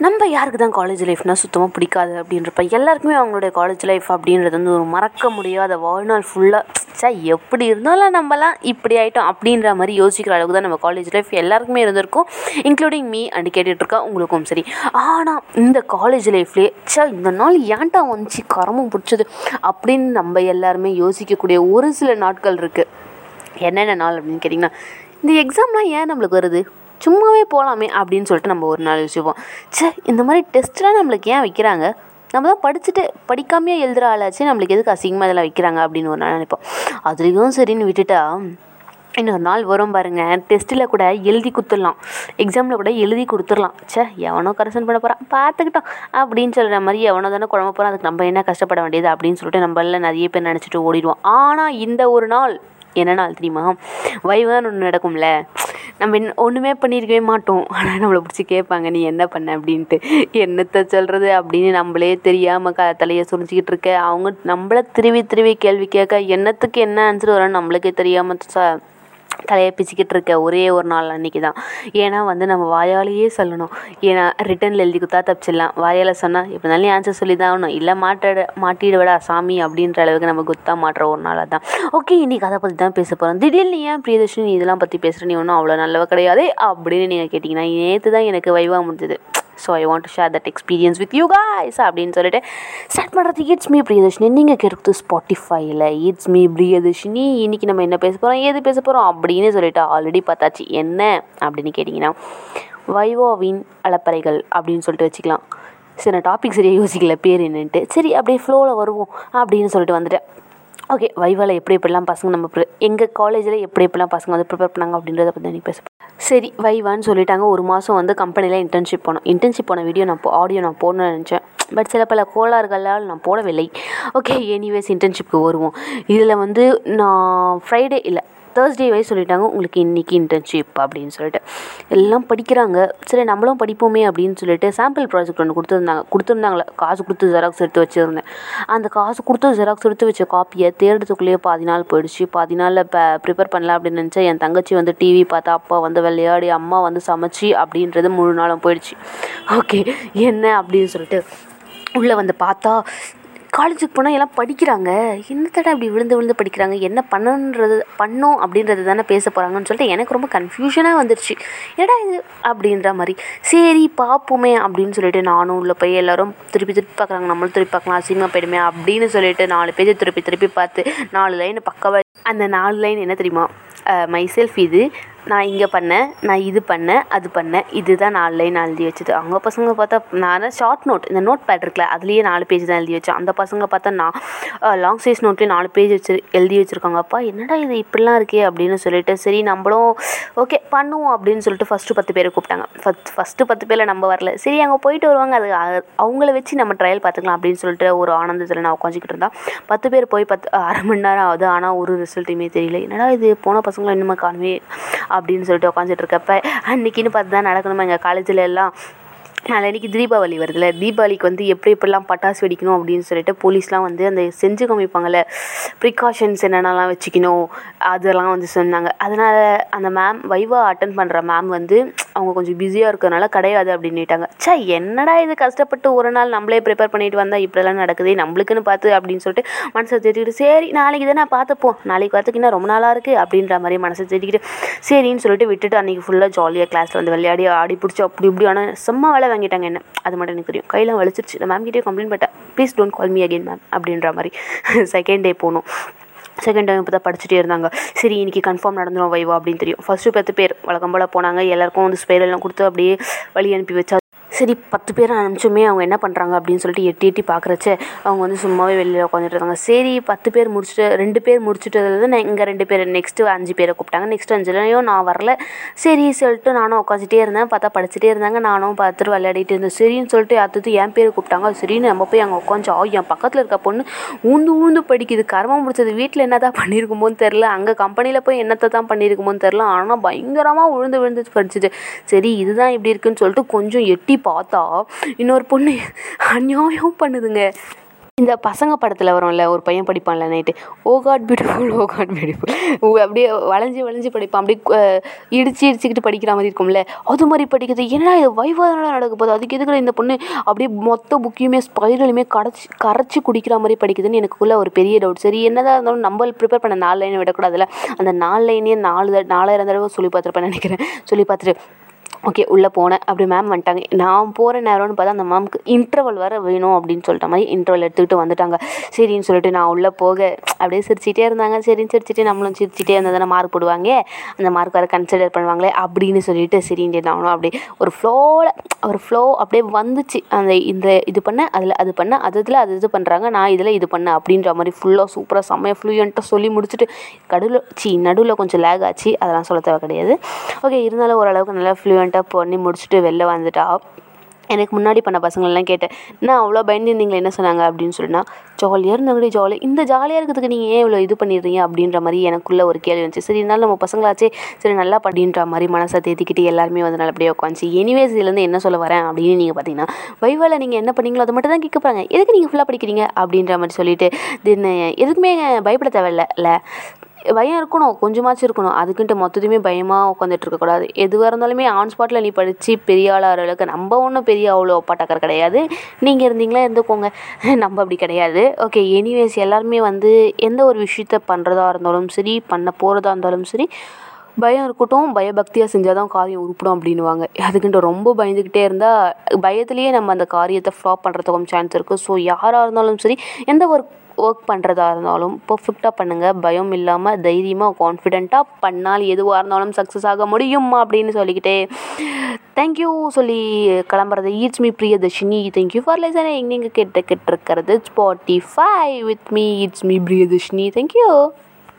நம்ம யாருக்கு தான் காலேஜ் லைஃப்னால் சுத்தமாக பிடிக்காது அப்படின்றப்ப எல்லாருக்குமே அவங்களுடைய காலேஜ் லைஃப் அப்படின்றது வந்து ஒரு மறக்க முடியாத வாழ்நாள் ஃபுல்லாக சே எப்படி இருந்தாலும் நம்மலாம் இப்படி ஆகிட்டோம் அப்படின்ற மாதிரி யோசிக்கிற அளவுக்கு தான் நம்ம காலேஜ் லைஃப் எல்லாருக்குமே இருந்திருக்கும் இன்க்ளூடிங் மீ அண்ட் கேட்டுட்ருக்கா உங்களுக்கும் சரி. ஆனால் இந்த காலேஜ் லைஃப்லேயே சே இந்த நாள் ஏன்டா வந்துச்சு கரமும் பிடிச்சது அப்படின்னு நம்ம எல்லாருமே யோசிக்கக்கூடிய ஒரு சில நாட்கள் இருக்குது என்னென்ன நாள் அப்படின்னு கேட்டிங்கன்னா இந்த எக்ஸாம்லாம் ஏன் நம்மளுக்கு வருது? சும்மாவே போகலாமே அப்படின்னு சொல்லிட்டு நம்ம ஒரு நாள் யோசிப்போம். சே இந்த மாதிரி டெஸ்ட்லாம் நம்மளுக்கு ஏன் வைக்கிறாங்க? நம்ம தான் படிச்சுட்டு படிக்காமையே எழுதுகிற ஆளாச்சு நம்மளுக்கு எதுக்கு அசிங்கமாக இதெல்லாம் வைக்கிறாங்க அப்படின்னு ஒரு நாள் நினைப்போம். அதுலேயும் சரின்னு விட்டுட்டா இன்னொரு நாள் வரும் பாருங்கள் டெஸ்ட்டில் கூட எழுதி கொடுத்துடலாம் எக்ஸாமில் கூட எழுதி கொடுத்துடலாம். ச்சே எவனோ கரெக்ஷன் பண்ண போகிறான் பார்த்துக்கிட்டோம் அப்படின்னு சொல்கிற மாதிரி எவனோ தானே குழம்ப போகிறான் அதுக்கு நம்ம என்ன கஷ்டப்பட வேண்டியது அப்படின்னு சொல்லிட்டு நம்மள நிறைய பேர் நினச்சிட்டு ஓடிடுவோம். ஆனால் இந்த ஒரு நாள் என்ன நாள் தெரியுமா? வைவான்னு ஒன்று நடக்கும்ல. நம்ம என்ன ஒன்றுமே பண்ணியிருக்கவே மாட்டோம். ஆனால் நம்மளை பிடிச்சி கேட்பாங்க நீ என்ன பண்ண? அப்படின்ட்டு. என்னத்தை சொல்கிறது அப்படின்னு நம்மளே தெரியாமல் க தலையை சுரிஞ்சிக்கிட்டு இருக்க. அவங்க நம்மளை திருவி திருவி கேள்வி கேட்க என்னத்துக்கு என்ன ஆன்சர் வரும்னு நம்மளுக்கே தெரியாமல் ச தலையை பிச்சுக்கிட்டு இருக்க ஒரே ஒரு நாள் அன்றைக்கி தான் ஏன்னா வந்து நம்ம வாயாலேயே சொல்லணும். ஏன்னா ரிட்டனில் எழுதி கொடுத்தா தப்பிச்சிடலாம். வாயால் சொன்னால் எப்படி இருந்தாலும் ஆன்சர் சொல்லி தான் ஆகணும். இல்லை மாட்டிட மாட்டிடுவடா சாமி அப்படின்ற அளவுக்கு நம்ம குத்தா மாட்டுற ஒரு நாளாக தான் ஓகே இன்றைக்கி அதை பற்றி தான் பேச போகிறோம் திடீர்னு ஏன் பிரியதர்ஷினி இதெல்லாம் பற்றி பேசுகிற நீ ஒன்றும் அவ்வளோ நல்லவ கிடையாது அப்படின்னு நீங்கள் கேட்டிங்கன்னா நேற்று தான் எனக்கு வைவாக முடிஞ்சது. So I want to share that experience with you guys அப்படின்னு சொல்லிட்டு ஸ்டார்ட் பண்ணுறது இட்ஸ் மீ பிரியதர்ஷினி நீங்கள் கேட்குறது ஸ்பாட்டிஃபைல இட்ஸ் மீ பிரியதர்ஷினி இன்றைக்கி நம்ம என்ன பேச போகிறோம் ஏது பேச போகிறோம் அப்படின்னு சொல்லிட்டு ஆல்ரெடி பார்த்தாச்சு. என்ன அப்படின்னு கேட்டிங்கன்னா வைவோவின் அலப்பறைகள் அப்படின்னு சொல்லிட்டு வச்சுக்கலாம். சரி நான் டாபிக் சரியாக யோசிக்கல. பேர் என்னன்ட்டு. சரி அப்படியே ஃப்ளோவில் வருவோம் அப்படின்னு சொல்லிட்டு வந்துட்டேன். ஓகே வைவாவில் எப்படி எப்படிலாம் பசங்க நம்ம எங்கள் காலேஜில் எப்படி எப்படிலாம் பசங்க வந்து ப்ரிப்பேர் பண்ணாங்க அப்படின்றத பற்றி பேச சரி வைவான்னு சொல்லிட்டாங்க. ஒரு மாதம் வந்து கம்பெனியில் இன்டர்ன்ஷிப் போனோம். இன்டர்ன்ஷிப் போன வீடியோ நான் ஆடியோ நான் போடணும்னு நினச்சேன். பட் சில பல கோளாறுகளால் நான் போடவில்லை. ஓகே எனிவேஸ் இன்டர்ன்ஷிப்க்கு வருவோம். இதில் வந்து நான் ஃப்ரைடே இல்லை தேர்ஸ்டேவே சொல்லிட்டாங்க உங்களுக்கு இன்றைக்கி இன்டர்ன்ஷிப் அப்படின்னு சொல்லிட்டு. எல்லாம் படிக்கிறாங்க. சரி நம்மளும் படிப்போமே அப்படின்னு சொல்லிட்டு சாம்பிள் ப்ராஜெக்ட் ஒன்று கொடுத்துருந்தாங்க. கொடுத்துருந்தாங்களே காசு கொடுத்து ஜெராக்ஸ் எடுத்து வச்சுருந்தேன். அந்த காசு கொடுத்து ஜெராக்ஸ் எடுத்து வச்ச காப்பியை தேடுறதுக்குள்ளேயே பாதி நாள் போயிடுச்சு. பாதி நாளில் இப்போ ப்ரிப்பேர் பண்ணல அப்படின்னு நினச்சா என் தங்கச்சி வந்து டிவி பார்த்தா அப்பா வந்து விளையாடி அம்மா வந்து சமைச்சு அப்படின்றது முழு நாளும் போயிடுச்சு. ஓகே என்ன அப்படின்னு சொல்லிட்டு உள்ளே வந்து பார்த்தா காலேஜுக்கு போனால் எல்லாம் படிக்கிறாங்க. என்னத்தடா இப்படி விழுந்து விழுந்து படிக்கிறாங்க. என்ன பண்ணுன்றது பண்ணோம் அப்படின்றது தானே பேச போகிறாங்கன்னு சொல்லிட்டு எனக்கு ரொம்ப கன்ஃபியூஷனாக வந்துடுச்சு என்னடா இது அப்படின்ற மாதிரி. சரி பார்ப்போமே அப்படின்னு சொல்லிட்டு நானும் உள்ளே போய் எல்லோரும் திருப்பி திருப்பி பார்க்குறாங்க. நம்மளும் திருப்பி பார்க்கலாம். அசிங்கமாக போயிடுமே அப்படின்னு சொல்லிட்டு நாலு பேஜ் திருப்பி திருப்பி பார்த்து நாலு லைன் பக்கவா அந்த நாலு லைன் என்ன தெரியுமா? மை செல்ஃப் இது. நான் இங்கே பண்ணேன் நான் இது பண்ணேன் அது பண்ணேன். இதுதான் நாலு லைன் எழுதி வச்சது. அவங்க பசங்க பார்த்தா நான் ஷார்ட் நோட் இந்த நோட் பேட் இருக்குல்ல அதுலேயே நாலு பேஜ் தான் எழுதி வச்சேன். அந்த பசங்க பார்த்தா நான் லாங் சைஸ் நோட்லேயே நாலு பேஜ் வச்சு எழுதி வச்சுருக்காங்க. அப்பா என்னடா இது இப்படிலாம் இருக்கே அப்படின்னு சொல்லிட்டு சரி நம்மளும் ஓகே பண்ணுவோம் அப்படின்னு சொல்லிட்டு ஃபஸ்ட்டு பத்து பேரை கூப்பிட்டாங்க. ஃபஸ்ட் ஃபஸ்ட்டு பத்து பேரில் நம்ம வரல. சரி அங்கே போயிட்டு வருவாங்க. அது அவங்கள வச்சு நம்ம ட்ரையல் பார்த்துக்கலாம் அப்படின்னு சொல்லிட்டு ஒரு ஆனந்தத்தில் நான் உட்காந்துக்கிட்டு இருந்தா பத்து பேர் போய் பத்து அரை மணி நேரம் ஆகுது. ஆனால் ஒரு ரிசல்ட்டுமே தெரியல. என்னடா இது? போன பசங்களை இன்னுமே காணுமே அப்படின்னு சொல்லிட்டு உட்காந்துட்டு இருக்கப்ப அன்னைக்குன்னு பார்த்து தான் நடக்கணுமா எங்கள் காலேஜில் எல்லாம்? நாளைக்கு தீபாவளி வருதுல்ல தீபாவளிக்கு வந்து எப்படி எப்படிலாம் பட்டாசு வெடிக்கணும் அப்படின்னு சொல்லிட்டு போலீஸ்லாம் வந்து அந்த செஞ்சு காமிப்பாங்கள்ல ப்ரிகாஷன்ஸ் என்னென்னலாம் வச்சுக்கணும் அதெல்லாம் வந்து சொன்னாங்க. அதனால் அந்த மேம் வைவா அட்டன் பண்ணுற மேம் வந்து அவங்க கொஞ்சம் பிஸியாக இருக்கிறனால கிடையாது அப்படின்னுட்டாங்க ச்சே என்னடா இது கஷ்டப்பட்டு ஒரு நாள் நம்மளே ப்ரிப்பேர் பண்ணிட்டு வந்தால் இப்படிலாம் நடக்குதே நம்மளுக்குன்னு பார்த்து அப்படின்னு சொல்லிட்டு மனசை தேடிக்கிட்டு சரி நாளைக்கு தானே பார்த்துப்போம். நாளைக்கு பார்த்துக்கின்னா ரொம்ப நாளாக இருக்குது அப்படின்ற மாதிரி மனசை தேடிக்கிட்டு சரின்னு சொல்லிட்டு விட்டுட்டு அன்றைக்கி ஃபுல்லாக ஜாலியாக கிளாஸில் வந்து விளையாடி ஆடி பிடிச்சி அப்படி இப்படி ஆனால் செம்ம வேலை வாங்கிட்டாங்க என்ன. அது மட்டும் எனக்கு தெரியும். கையெல்லாம் வலிச்சிருச்சு. நான் மேம் கிட்டே கம்ப்ளைண்ட் பண்ணிட்டேன் please don't call me again ma'am அப்படின்ற மாதிரி செகண்ட் டே போகணும் செகண்ட் டைம் இப்போ தான் படிச்சுட்டே இருந்தாங்க. சரி இன்னைக்கு கன்ஃபார்ம் நடந்துடும் வைவா அப்படின்னு தெரியும். ஃபஸ்ட்டு பத்து பேர் வழக்கம் போல் போனாங்க. எல்லாருக்கும் வந்து ஸ்பேர் எல்லாம் கொடுத்து அப்படியே வழி அனுப்பி வச்சா சரி பத்து பேர் அனுப்பிச்சுமே அவங்க என்ன பண்ணுறாங்க அப்படின்னு சொல்லிட்டு எட்டி எட்டி பார்க்குறச்ச அவங்க வந்து சும்மாவே வெளியில் உட்காந்துட்டு இருந்தாங்க சரி பத்து பேர் முடிச்சுட்டு ரெண்டு பேர் முடிச்சுட்டு நான் இங்கே ரெண்டு பேர் நெக்ஸ்ட்டு அஞ்சு பேரை கூப்பிட்டாங்க. நெக்ஸ்ட் அஞ்சுலையும் நான் வரல. சரி சொல்லிட்டு நானும் உட்காந்துட்டே இருந்தேன். பார்த்தா படிச்சுட்டே இருந்தாங்க. நானும் பார்த்துட்டு விளையாடிட்டு இருந்தேன். சரின்னு சொல்லிட்டு அடுத்தது என் பேர் கூப்பிட்டாங்க. சரின்னு நம்ம போய் அங்கே உட்காந்து ஆ என் பக்கத்தில் இருக்க பொண்ணு ஊந்து ஊந்து படிக்குது. கர்மம் முடிச்சது வீட்டில் என்ன தான் பண்ணியிருக்குமோன்னு தெரில அங்கே கம்பெனியில் போய் என்னத்தை தான் பண்ணியிருக்குமோன்னு தெரில ஆனால் பயங்கரமாக உழுந்து விழுந்து படிச்சுட்டு சரி இதுதான் இப்படி இருக்குன்னு சொல்லிட்டு கொஞ்சம் எட்டி பார்த்தா இன்னொரு பொண்ணு அநியாயம் பண்ணுதுங்க. இந்த பசங்க படத்தில் வரும்ல ஒரு பையன் படிப்பான்ல night oh oh oh God beautiful oh God beautiful அப்படியே வளைஞ்சி வளைஞ்சி படிப்பான். அப்படியே இடிச்சு இடிச்சுக்கிட்டு படிக்கிற மாதிரி இருக்கும்ல. அது மாதிரி படிக்கிறது. என்னடா இது? வைவாதனால நடக்க போகுது? அதுக்கு எதுக்குள்ள இந்த பொண்ணு அப்படியே மொத்த புக்கையுமே ஸ்பைரலுமே கரைச்சி கரைச்சி குடிக்கிற மாதிரி படிக்குதுன்னு எனக்குள்ளே ஒரு பெரிய டவுட் சரி என்னதான் இருந்தாலும் நம்ம ப்ரிப்பேர் பண்ண நாலு லைனை விடக்கூடாதுல்ல. அந்த நாலு லைனே நாலு நாலாயிரம் தடவை சொல்லி பார்த்துருப்பேன் நினைக்கிறேன். சொல்லி பார்த்துட்டு ஓகே உள்ளே போனேன். அப்படி மேம் வந்துட்டாங்க. நான் போகிற நேரம்னு பார்த்தா அந்த மேம்க்கு இன்டர்வல் வர வேணும் அப்படின்னு சொல்லிட்ட மாதிரி இன்டர்வல் எடுத்துக்கிட்டு வந்துட்டாங்க. சரின்னு சொல்லிட்டு நான் உள்ளே போக அப்படியே சிரிச்சிட்டே இருந்தாங்க. சரின்னு சிரிச்சிட்டு நம்மளும் சிரிச்சிட்டே இருந்தால் தானே மார்க் போடுவாங்க. அந்த மார்க் வர கன்சிடர் பண்ணுவாங்களே அப்படின்னு சொல்லிட்டு சரின்னு நானும் அப்படியே ஒரு ஃப்ளோவில் ஒரு ஃப்ளோ அப்படியே வந்துச்சு. அந்த இந்த இது பண்ண அதில் அது பண்ண அது இதில் அது இது பண்ணுறாங்க நான் இதில் இது பண்ணேன் அப்படின்ற மாதிரி ஃபுல்லாக சூப்பராக செம்மையாக ஃப்ளூயண்ட்டாக சொல்லி முடிச்சுட்டு கடுவில் சி நடுவில் கொஞ்சம் லேக் ஆச்சு. அதெல்லாம் சொல்ல தேவை கிடையாது. ஓகே இருந்தாலும் ஓரளவுக்கு நல்லா ஃப்ளூயண்ட்டாக பண்ணி முடிச்சுட்டு வெளில வந்துட்டா. எனக்கு முன்னாடி பண்ண பசங்களெலாம் கேட்டேன் நான் அவ்வளோ பயந்துருந்தீங்களே என்ன சொன்னாங்க? அப்படின்னு சொல்லினா ஜாலியாக இருந்தவங்கடி ஜாலி. இந்த ஜாலியாக இருக்கிறதுக்கு நீங்கள் ஏன் இவ்வளோ இது பண்ணிடுறீங்க? அப்படின்ற மாதிரி எனக்குள்ளே ஒரு கேள்வி வந்துச்சு. சரி இருந்தாலும் நம்ம பசங்களாச்சே சரி நல்லா படின்ற மாதிரி மனசை தேத்திக்கிட்டு எல்லாருமே வந்து நல்லபடியாக உட்காந்துச்சு எனிவேஸ் இதுலேருந்து என்ன சொல்ல வரேன் அப்படின்னு நீங்கள் பார்த்தீங்கன்னா வைவாவில் நீங்கள் என்ன பண்ணீங்களோ அதை மட்டும் தான் கேட்க போகிறாங்க எதுக்கு நீங்கள் ஃபுல்லாக படிக்கிறீங்க? அப்படின்ற மாதிரி சொல்லிட்டு தென் எதுக்குமே பயப்பட தேவையில்ல இல்லை. பயம் இருக்கணும் கொஞ்சமாச்சும் இருக்கணும். அதுக்குன்ட்டு மொத்தத்தையுமே பயமாக உட்காந்துட்டு இருக்கக்கூடாது எதுவாக இருந்தாலுமே ஆன் ஸ்பாட்டில் நீ படித்து பெரிய ஆளாகிற அளவுக்கு நம்ம ஒன்றும் பெரிய அவ்வளோ பட்டாக்கர் கிடையாது. நீங்கள் இருந்தீங்களா இருந்துக்கோங்க. நம்ம அப்படி கிடையாது. ஓகே எனிவேஸ் எல்லாருமே வந்து எந்த ஒரு விஷயத்த பண்ணுறதா இருந்தாலும் சரி பண்ண போகிறதா இருந்தாலும் சரி பயம் இருக்கட்டும் பயபக்தியாக செஞ்சால் தான் காரியம் உருப்பிடும் அப்படின்னுவாங்க. அதுக்குன்ட்டு ரொம்ப பயந்துக்கிட்டே இருந்தால் பயத்துலேயே நம்ம அந்த காரியத்தை ஃப்ளாப் பண்ணுறதுக்கும் சான்ஸ் இருக்குது ஸோ யாராக இருந்தாலும் சரி எந்த ஒரு ஒர்க் பண்ணுறதா இருந்தாலும் பர்ஃபெக்டாக பண்ணுங்கள் பயம் இல்லாமல் தைரியமாக கான்ஃபிடெண்ட்டாக பண்ணால் எதுவாக இருந்தாலும் சக்ஸஸ் ஆக முடியும் அப்படின்னு சொல்லிக்கிட்டே. தேங்க்யூ சொல்லி கிளம்புறது. It's me Priyadarshini thank you for listening எங்கெங்கே கேட்டு கேட்டிருக்கிறது Spotify with me it's me Priyadarshini thank you